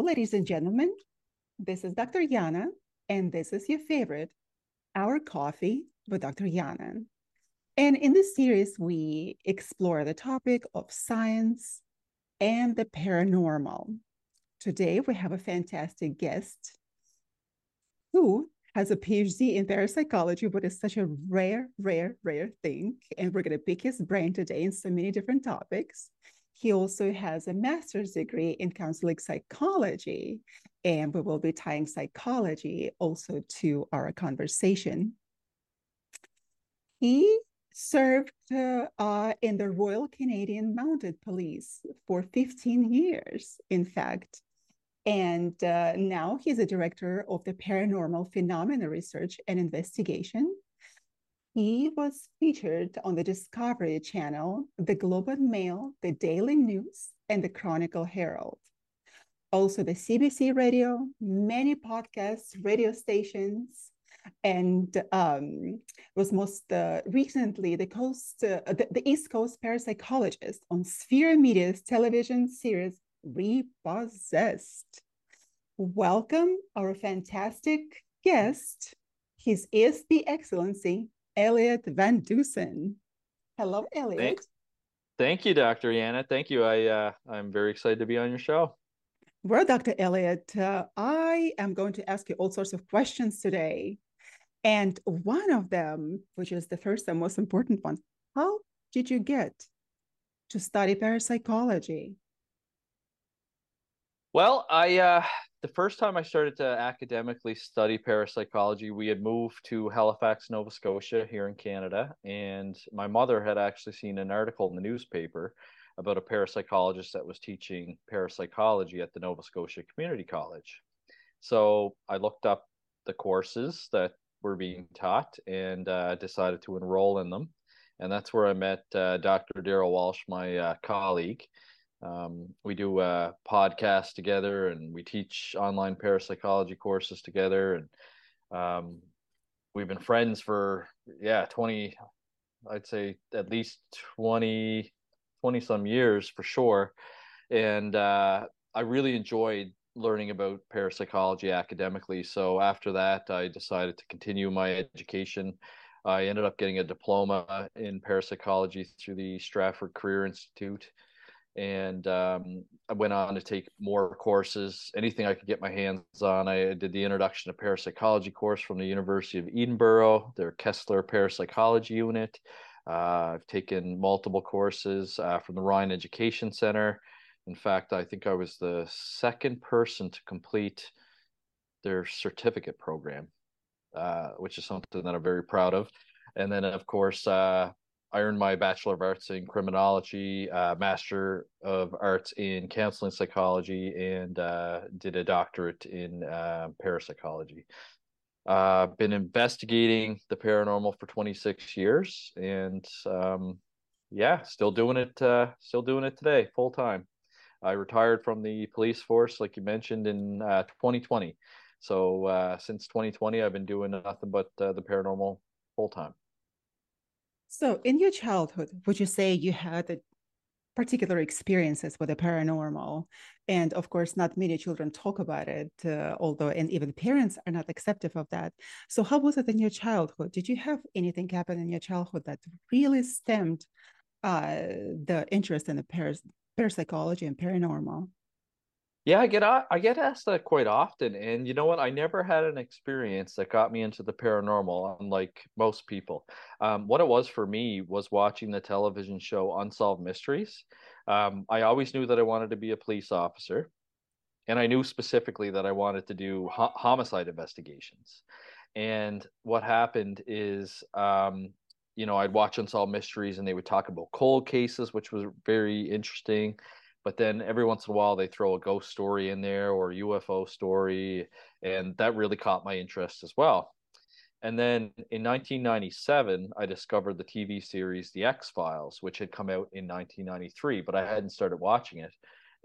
Ladies and gentlemen. This is Dr. Yana, and this is your favorite, Our Coffee with Dr. Yana. And in this series, we explore the topic of science and the paranormal. Today, we have a fantastic guest who has a PhD in parapsychology, but it's such a rare, rare, rare thing. And we're going to pick his brain today in so many different topics. He also has a master's degree in counseling psychology, and we will be tying psychology also to our conversation. He served uh, uh, in the Royal Canadian Mounted Police for 15 years, in fact. And uh, now he's a director of the Paranormal Phenomena Research and Investigation he was featured on the Discovery Channel, the Globe and Mail, the Daily News, and the Chronicle Herald. Also, the CBC Radio, many podcasts, radio stations, and um, was most uh, recently the coast, uh, the, the, East Coast parapsychologist on Sphere Media's television series Repossessed. Welcome our fantastic guest, His ESP Excellency Elliott Van Dusen. Hello, Elliott. Thanks. Thank you, Dr. Yana. Thank you. I uh, I'm very excited to be on your show. Well, Dr. Elliott, uh, I am going to ask you all sorts of questions today. And one of them, which is the first and most important one, how did you get to study parapsychology? Well, I uh, the first time I started to academically study parapsychology, we had moved to Halifax, Nova Scotia, here in Canada, and my mother had actually seen an article in the newspaper about a parapsychologist that was teaching parapsychology at the Nova Scotia Community College. So I looked up the courses that were being taught and uh, decided to enroll in them, and that's where I met uh, Dr. Daryl Walsh, my uh, colleague um, we do a podcast together and we teach online parapsychology courses together. And um, we've been friends for, yeah, 20, I'd say at least 20, 20 some years for sure. And uh, I really enjoyed learning about parapsychology academically. So after that, I decided to continue my education. I ended up getting a diploma in parapsychology through the Stratford Career Institute and um, I went on to take more courses, anything I could get my hands on. I did the introduction to parapsychology course from the University of Edinburgh, their Koestler parapsychology unit. Uh, I've taken multiple courses uh, from the Rhine Education Center. In fact, I think I was the second person to complete their certificate program, uh, which is something that I'm very proud of. And then, of course, uh, I earned my Bachelor of Arts in Criminology, uh, Master of Arts in Counseling Psychology, and uh, did a doctorate in uh, parapsychology. I've been investigating the paranormal for 26 years, and um, yeah, still doing it. Uh, still doing it today, full time. I retired from the police force, like you mentioned, in 2020. Uh, so uh, since 2020, I've been doing nothing but the paranormal full time. So, in your childhood, would you say you had particular experiences with the paranormal? And of course, not many children talk about it, uh, although, and even parents are not accepting of that. So, how was it in your childhood? Did you have anything happen in your childhood that really stemmed uh, the interest in the paras- parapsychology and paranormal? Yeah, I get I get asked that quite often, and you know what? I never had an experience that got me into the paranormal, unlike most people. Um, what it was for me was watching the television show Unsolved Mysteries. Um, I always knew that I wanted to be a police officer, and I knew specifically that I wanted to do ho- homicide investigations. And what happened is, um, you know, I'd watch Unsolved Mysteries, and they would talk about cold cases, which was very interesting but then every once in a while they throw a ghost story in there or UFO story, and that really caught my interest as well. And then in 1997, I discovered the TV series The X Files, which had come out in 1993, but I hadn't started watching it.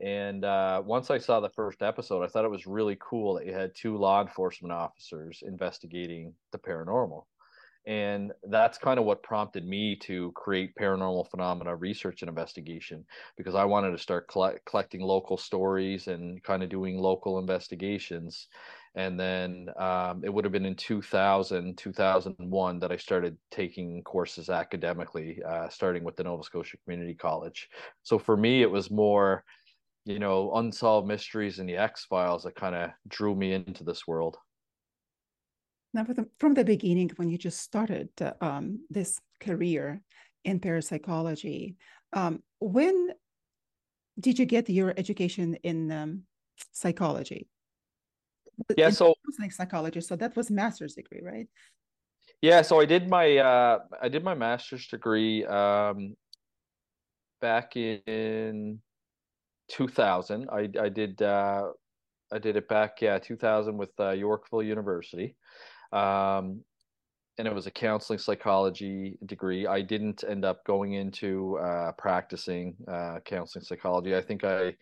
And uh, once I saw the first episode, I thought it was really cool that you had two law enforcement officers investigating the paranormal. And that's kind of what prompted me to create paranormal phenomena research and investigation because i wanted to start collect- collecting local stories and kind of doing local investigations. And then um, it would have been in 2000 2001 that i started taking courses academically uh, starting with the nova scotia community college. So for me it was more you know unsolved mysteries and the x files that kind of drew me into this world now, from the beginning, when you just started um, this career in parapsychology, um, when did you get your education in um, psychology? Yeah, so like psychology. So that was master's degree, right? Yeah, so I did my uh, I did my master's degree um, back in 2000. I I did uh, I did it back yeah 2000 with uh, Yorkville University. Um, and it was a counseling psychology degree. I didn't end up going into uh, practicing uh, counseling psychology. I think I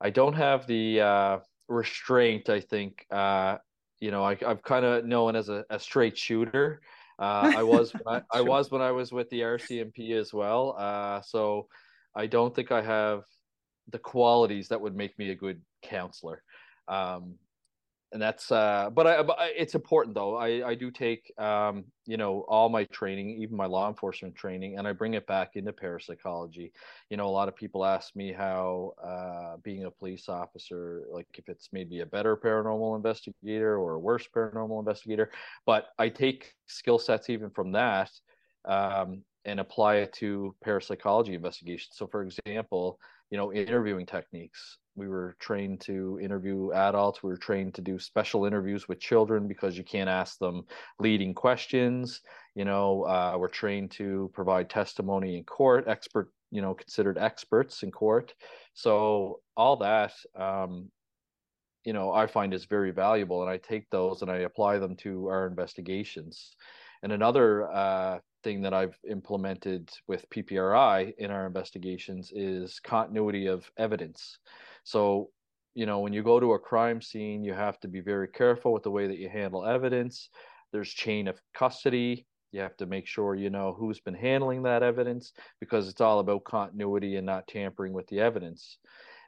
I don't have the uh, restraint. I think uh, you know I, am kind of known as a, a straight shooter. Uh, I was I, I, was when I was with the RCMP as well. Uh, so I don't think I have the qualities that would make me a good counselor. Um, and that's uh but I, but it's important though. I i do take um you know all my training even my law enforcement training and i bring it back into parapsychology. You know a lot of people ask me how uh being a police officer like if it's maybe a better paranormal investigator or a worse paranormal investigator but i take skill sets even from that um and apply it to parapsychology investigation so for example you know interviewing techniques we were trained to interview adults we were trained to do special interviews with children because you can't ask them leading questions you know uh, we're trained to provide testimony in court expert you know considered experts in court so all that um, you know i find is very valuable and i take those and i apply them to our investigations and another uh, thing that I've implemented with PPRI in our investigations is continuity of evidence. So, you know, when you go to a crime scene, you have to be very careful with the way that you handle evidence. There's chain of custody. You have to make sure you know who's been handling that evidence because it's all about continuity and not tampering with the evidence.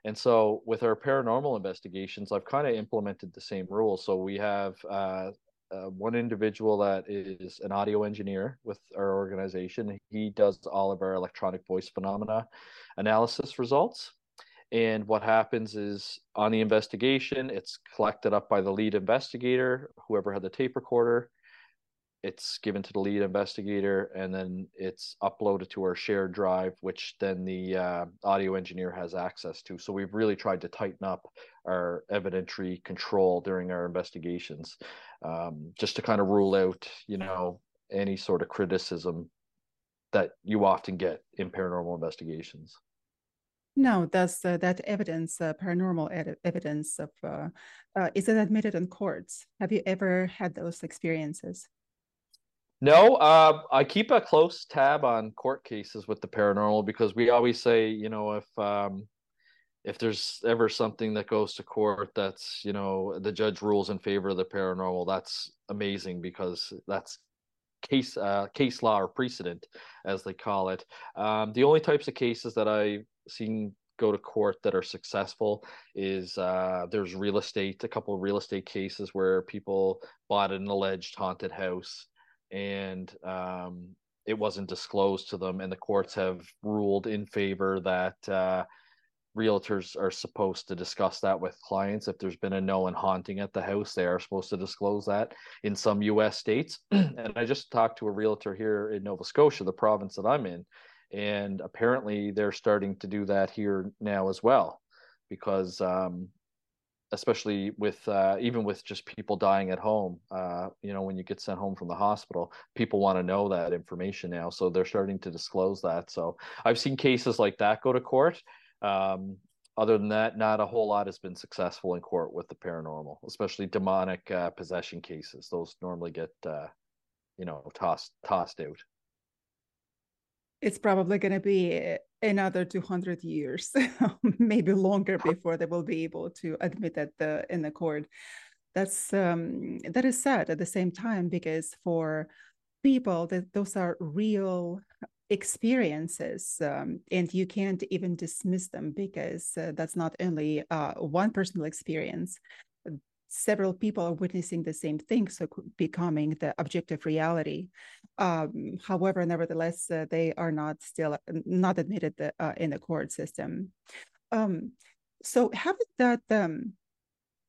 And so, with our paranormal investigations, I've kind of implemented the same rules. So, we have uh, uh, one individual that is an audio engineer with our organization. He does all of our electronic voice phenomena analysis results. And what happens is on the investigation, it's collected up by the lead investigator, whoever had the tape recorder. It's given to the lead investigator, and then it's uploaded to our shared drive, which then the uh, audio engineer has access to. So we've really tried to tighten up our evidentiary control during our investigations um, just to kind of rule out, you know, any sort of criticism that you often get in paranormal investigations. No, does uh, that evidence, uh, paranormal ed- evidence of, uh, uh, is it admitted in courts? Have you ever had those experiences? No, uh, I keep a close tab on court cases with the paranormal because we always say, you know, if um, if there's ever something that goes to court that's you know the judge rules in favor of the paranormal that's amazing because that's case uh, case law or precedent as they call it um, the only types of cases that i've seen go to court that are successful is uh, there's real estate a couple of real estate cases where people bought an alleged haunted house and um, it wasn't disclosed to them and the courts have ruled in favor that uh, realtors are supposed to discuss that with clients. If there's been a known haunting at the house, they are supposed to disclose that in some US states. and I just talked to a realtor here in Nova Scotia, the province that I'm in, and apparently they're starting to do that here now as well because um, especially with uh, even with just people dying at home uh, you know when you get sent home from the hospital people want to know that information now so they're starting to disclose that so i've seen cases like that go to court um, other than that, not a whole lot has been successful in court with the paranormal, especially demonic uh, possession cases. Those normally get, uh, you know, tossed tossed out. It's probably going to be another 200 years, maybe longer, before they will be able to admit that the in the court. That's um, that is sad at the same time because for people that those are real experiences um, and you can't even dismiss them because uh, that's not only uh, one personal experience several people are witnessing the same thing so becoming the objective reality. Um, however nevertheless uh, they are not still not admitted the, uh, in the court system. Um, so having that um,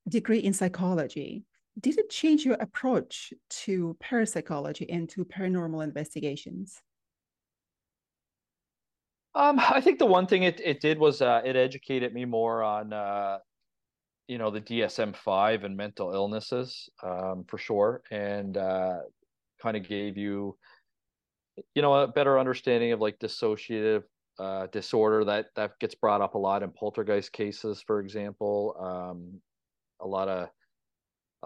degree in psychology did it change your approach to parapsychology and to paranormal investigations? Um, I think the one thing it, it did was uh, it educated me more on uh, you know the DSM five and mental illnesses um, for sure, and uh, kind of gave you you know a better understanding of like dissociative uh, disorder that that gets brought up a lot in poltergeist cases, for example. Um, a lot of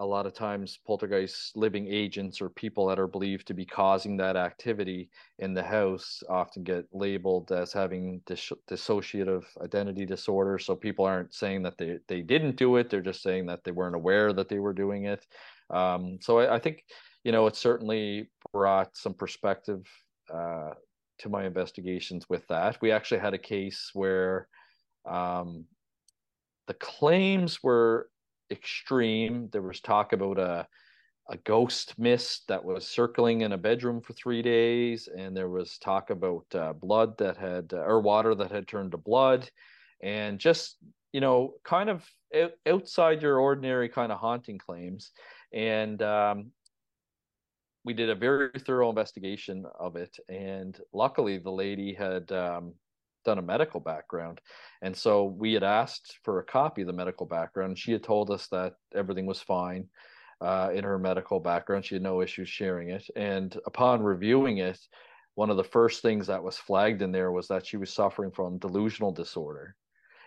a lot of times poltergeist living agents or people that are believed to be causing that activity in the house often get labeled as having dis- dissociative identity disorder. So people aren't saying that they, they didn't do it. They're just saying that they weren't aware that they were doing it. Um, so I, I, think you know it certainly brought some perspective uh, to my investigations with that. We actually had a case where um, the claims were extreme. There was talk about a a ghost mist that was circling in a bedroom for three days, and there was talk about uh, blood that had uh, or water that had turned to blood, and just you know, kind of outside your ordinary kind of haunting claims. And um, we did a very thorough investigation of it, and luckily the lady had um, done a medical background. And so we had asked for a copy of the medical background. She had told us that everything was fine uh, in her medical background. She had no issues sharing it. And upon reviewing it, one of the first things that was flagged in there was that she was suffering from delusional disorder.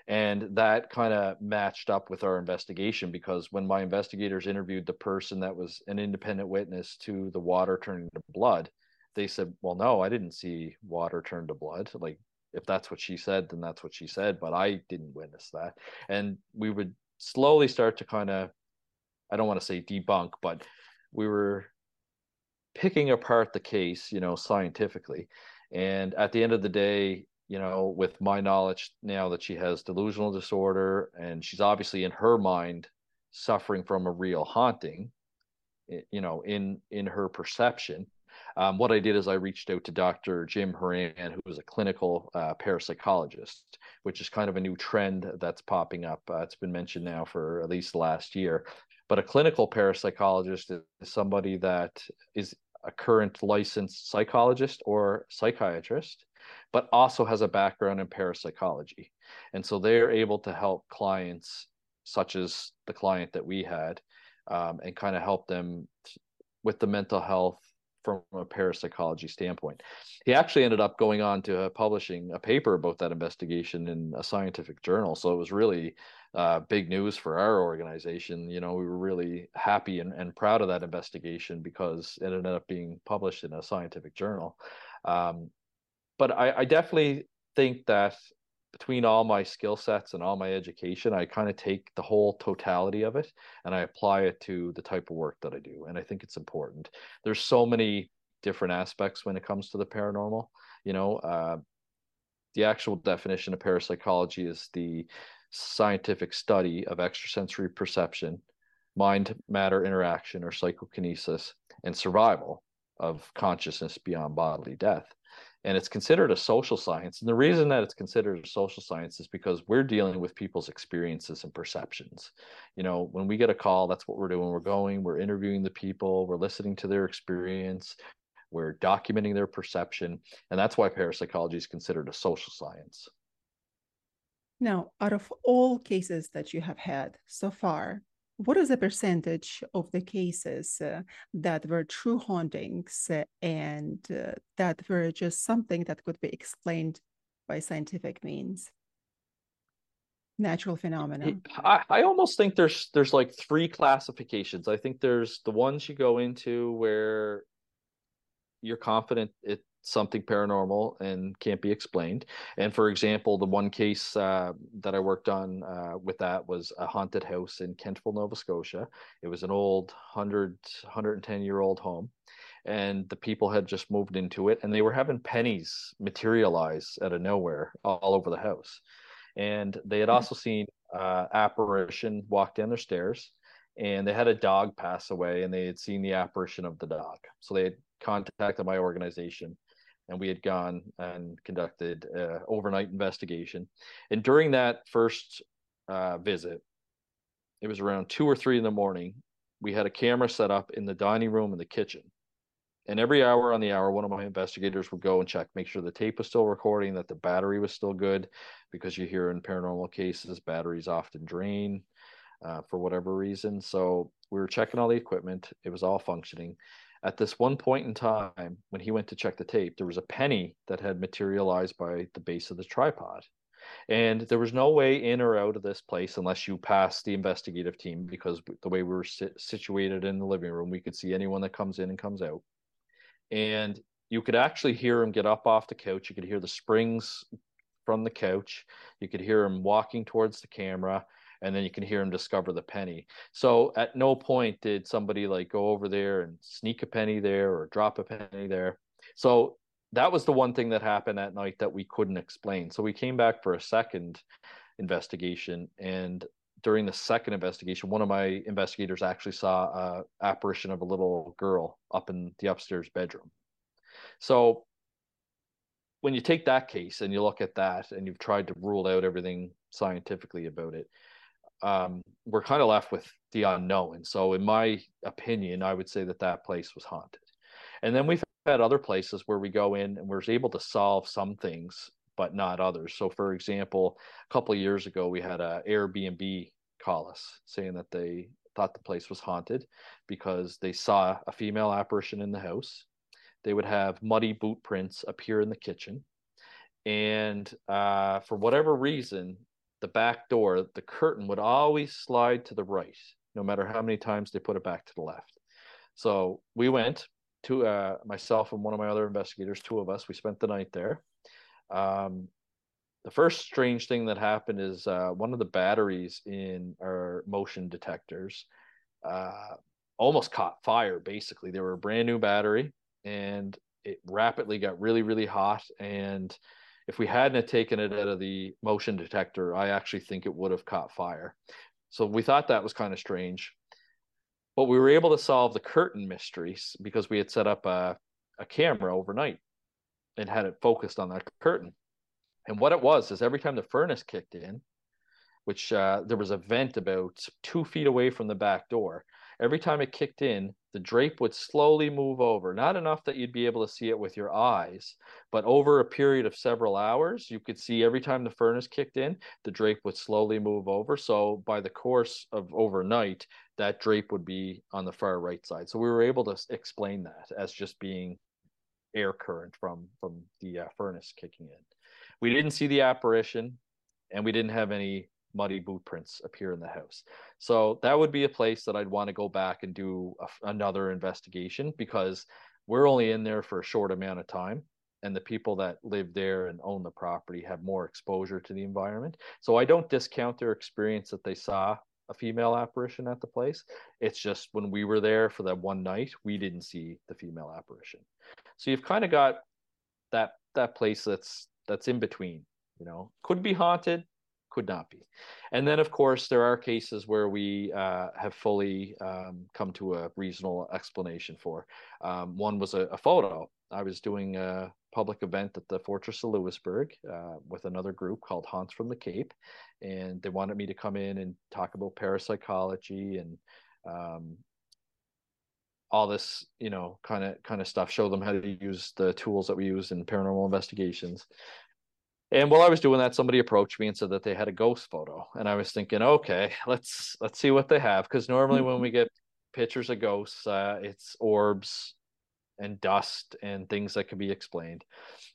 And that kind of matched up with our investigation because when my investigators interviewed the person that was an independent witness to the water turning to blood, they said, Well, no, I didn't see water turn to blood. Like if that's what she said, then that's what she said. But I didn't witness that. And we would slowly start to kind of, I don't want to say debunk, but we were picking apart the case, you know, scientifically. And at the end of the day, you know, with my knowledge now that she has delusional disorder and she's obviously in her mind suffering from a real haunting, you know, in in her perception, um, what I did is I reached out to Dr. Jim Horan, who is a clinical uh, parapsychologist, which is kind of a new trend that's popping up. Uh, it's been mentioned now for at least last year. But a clinical parapsychologist is somebody that is a current licensed psychologist or psychiatrist, but also has a background in parapsychology. And so they're able to help clients, such as the client that we had, um, and kind of help them with the mental health from a parapsychology standpoint. He actually ended up going on to uh, publishing a paper about that investigation in a scientific journal. So it was really uh, big news for our organization. You know, we were really happy and, and proud of that investigation because it ended up being published in a scientific journal. Um, but I, I definitely think that between all my skill sets and all my education, I kind of take the whole totality of it and I apply it to the type of work that I do. And I think it's important. There's so many different aspects when it comes to the paranormal. You know, uh, the actual definition of parapsychology is the scientific study of extrasensory perception, mind matter interaction or psychokinesis, and survival of consciousness beyond bodily death and it's considered a social science. And the reason that it's considered a social science is because we're dealing with people's experiences and perceptions. You know, when we get a call, that's what we're doing. We're going, we're interviewing the people, we're listening to their experience, we're documenting their perception. And that's why parapsychology is considered a social science. Now, out of all cases that you have had so far, what is the percentage of the cases uh, that were true hauntings uh, and uh, that were just something that could be explained by scientific means? Natural phenomena. I, I almost think there's there's like three classifications. I think there's the ones you go into where you're confident it something paranormal and can't be explained. And for example, the one case uh, that I worked on uh, with that was a haunted house in Kentville, Nova Scotia. It was an old 100, 110 year old home. and the people had just moved into it and they were having pennies materialize out of nowhere all over the house and they had also seen uh, apparition walk down the stairs and they had a dog pass away and they had seen the apparition of the dog so they had contacted my organization and we had gone and conducted an overnight investigation. And during that first uh, visit it was around two or three in the morning we had a camera set up in the dining room and the kitchen. And every hour on the hour one of my investigators would go and check make sure the tape was still recording that the battery was still good because you hear in paranormal cases batteries often drain uh, for whatever reason. So we were checking all the equipment it was all functioning at this one point in time when he went to check the tape there was a penny that had materialized by the base of the tripod and there was no way in or out of this place unless you passed the investigative team because the way we were situated in the living room we could see anyone that comes in and comes out and you could actually hear him get up off the couch. You could hear the springs from the couch. You could hear him walking towards the camera, and then you can hear him discover the penny. So at no point did somebody like go over there and sneak a penny there or drop a penny there. So that was the one thing that happened that night that we couldn't explain. So we came back for a second investigation and during the second investigation, one of my investigators actually saw a apparition of a little girl up in the upstairs bedroom. So when you take that case and you look at that and you've tried to rule out everything scientifically about it, um, we're kind of left with the unknown. So, in my opinion, I would say that that place was haunted. And then we've had other places where we go in and we're able to solve some things but not others. So, for example, a couple years ago, we had a Airbnb call us saying that they thought the place was haunted because they saw a female apparition in the house. They would have muddy boot prints appear in the kitchen, and uh, for whatever reason, the back door, the curtain would always slide to the right, no matter how many times they put it back to the left. So we went to uh, myself and one of my other investigators, two of us. We spent the night there um, the first strange thing that happened is uh, one of the batteries in our motion detectors uh, almost caught fire. Basically, they were a brand new battery, and it rapidly got really, really hot. And if we hadn't taken it out of the motion detector, I actually think it would have caught fire. So we thought that was kind of strange. But we were able to solve the curtain mysteries because we had set up a, a camera overnight and had it focused on that curtain. And what it was is every time the furnace kicked in, which uh, there was a vent about two feet away from the back door, every time it kicked in, the drape would slowly move over. Not enough that you'd be able to see it with your eyes, but over a period of several hours, you could see every time the furnace kicked in, the drape would slowly move over. So by the course of overnight, that drape would be on the far right side. So we were able to explain that as just being air current from from the uh, furnace kicking in. We didn't see the apparition, and we didn't have any muddy boot prints appear in the house. So that would be a place that I'd want to go back and do a, another investigation because we're only in there for a short amount of time and the people that live there and own the property have more exposure to the environment. So I don't discount their experience that they saw a female apparition at the place. It's just when we were there for that one night, we didn't see the female apparition. So you've kind of got that that place that's that's in between. You know, could be haunted, could not be. And then, of course, there are cases where we uh, have fully um, come to a reasonable explanation for. Um, one was a, a, photo. I was doing a public event at the Fortress of Louisbourg uh, with another group called Haunts from the Cape, and they wanted me to come in and talk about parapsychology and um, all this, you know, kind of kind of stuff. Show them how to use the tools that we use in paranormal investigations. And while I was doing that, somebody approached me and said that they had a ghost photo, and I was thinking, okay, let's let's see what they have, because normally when we get pictures of ghosts, uh, it's orbs and dust and things that can be explained.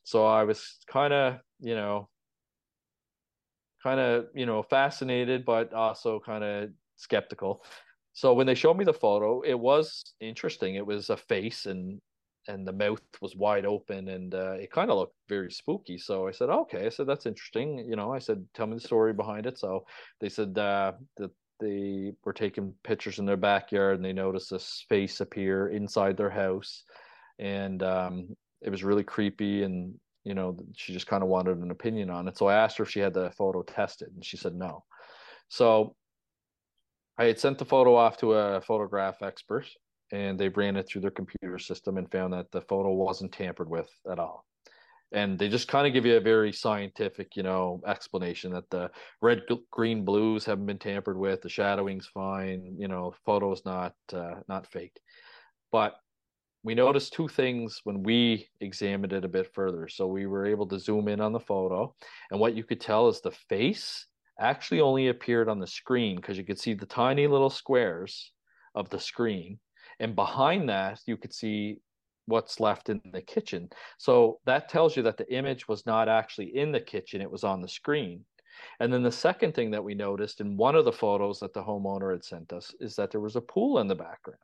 So I was kind of, you know, kind of, you know, fascinated, but also kind of skeptical. So when they showed me the photo, it was interesting. It was a face and and the mouth was wide open and uh, it kind of looked very spooky. So I said, okay. I said that's interesting. You know, I said, tell me the story behind it. So they said uh, that they were taking pictures in their backyard and they noticed this face appear inside their house and um, it was really creepy and you know she just kind of wanted an opinion on it so i asked her if she had the photo tested and she said no so i had sent the photo off to a photograph expert and they ran it through their computer system and found that the photo wasn't tampered with at all and they just kind of give you a very scientific you know explanation that the red green blues haven't been tampered with the shadowing's fine you know photo's not uh, not faked but we noticed two things when we examined it a bit further. So we were able to zoom in on the photo, and what you could tell is the face actually only appeared on the screen because you could see the tiny little squares of the screen. And behind that, you could see what's left in the kitchen. So that tells you that the image was not actually in the kitchen, it was on the screen. And then the second thing that we noticed in one of the photos that the homeowner had sent us is that there was a pool in the background.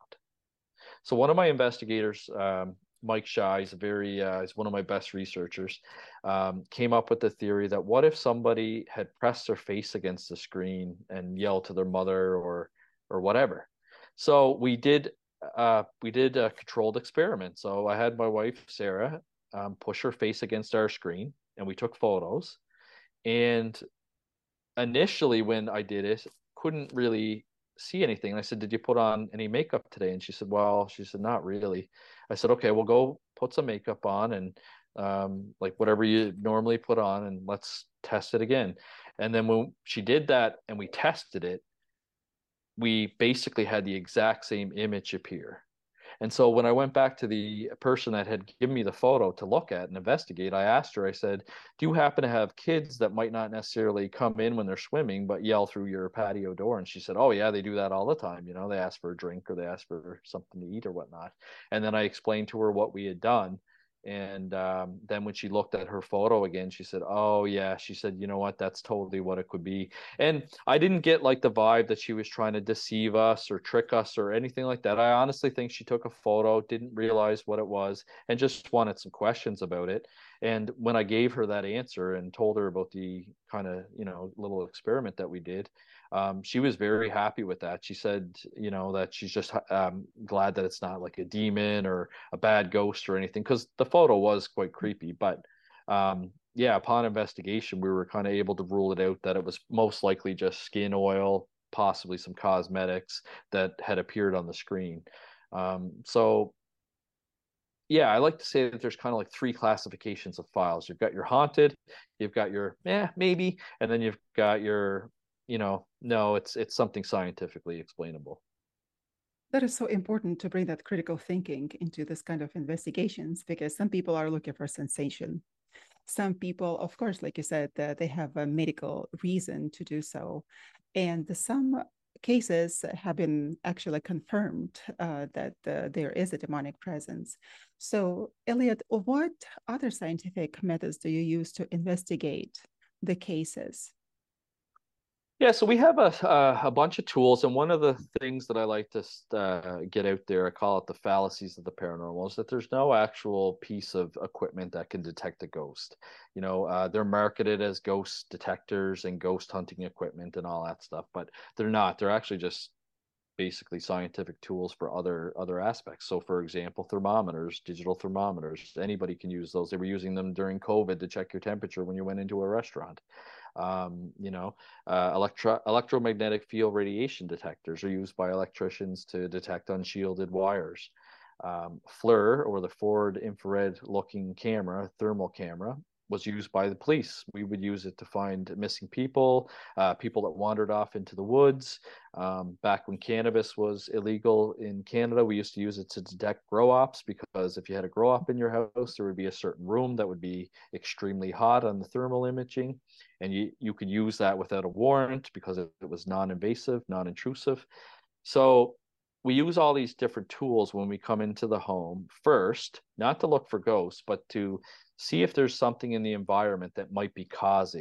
So one of my investigators, um, Mike Shaw, is very, uh, he's one of my best researchers, um, came up with the theory that what if somebody had pressed their face against the screen and yelled to their mother or or whatever. So we did uh, we did a controlled experiment. So I had my wife Sarah um, push her face against our screen, and we took photos. And initially, when I did it, couldn't really see anything. And I said, Did you put on any makeup today? And she said, Well, she said, Not really. I said, Okay, we'll go put some makeup on and um, like whatever you normally put on, and let's test it again. And then when she did that and we tested it, we basically had the exact same image appear. And so when I went back to the person that had given me the photo to look at and investigate, I asked her, I said, Do you happen to have kids that might not necessarily come in when they're swimming, but yell through your patio door? And she said, Oh, yeah, they do that all the time. You know, they ask for a drink or they ask for something to eat or whatnot. And then I explained to her what we had done. And um, then when she looked at her photo again, she said, "Oh yeah," she said, "You know what? That's totally what it could be." And I didn't get like the vibe that she was trying to deceive us or trick us or anything like that. I honestly think she took a photo, didn't realize what it was, and just wanted some questions about it. And when I gave her that answer and told her about the kind of you know little experiment that we did, um, she was very happy with that. She said, you know, that she's just um, glad that it's not like a demon or a bad ghost or anything, because the photo was quite creepy. But um, yeah, upon investigation, we were kind of able to rule it out that it was most likely just skin oil, possibly some cosmetics that had appeared on the screen. Um, so yeah, I like to say that there's kind of like three classifications of files. You've got your haunted, you've got your yeah maybe, and then you've got your you know, no, it's it's something scientifically explainable. That is so important to bring that critical thinking into this kind of investigations because some people are looking for sensation. Some people, of course, like you said, uh, they have a medical reason to do so. And some cases have been actually confirmed uh, that uh, there is a demonic presence. So, Elliott, what other scientific methods do you use to investigate the cases? Yeah, so we have a, a, a bunch of tools, and one of the things that I like to uh, get out there, I call it the fallacies of the paranormal, is that there's no actual piece of equipment that can detect a ghost. You know, uh, they're marketed as ghost detectors and ghost hunting equipment and all that stuff, but they're not. They're actually just basically scientific tools for other other aspects. So, for example, thermometers, digital thermometers, anybody can use those. They were using them during COVID to check your temperature when you went into a restaurant. Um, you know, uh, electro- electromagnetic field radiation detectors are used by electricians to detect unshielded wires. Um, FLIR, or the forward infrared looking camera, thermal camera, was used by the police. We would use it to find missing people, uh, people that wandered off into the woods. Um, back when cannabis was illegal in Canada, we used to use it to detect grow ops because if you had a grow op in your house, there would be a certain room that would be extremely hot on the thermal imaging. And you, you could use that without a warrant because it, it was non invasive, non intrusive. So we use all these different tools when we come into the home first, not to look for ghosts, but to see if there's something in the environment that might be causing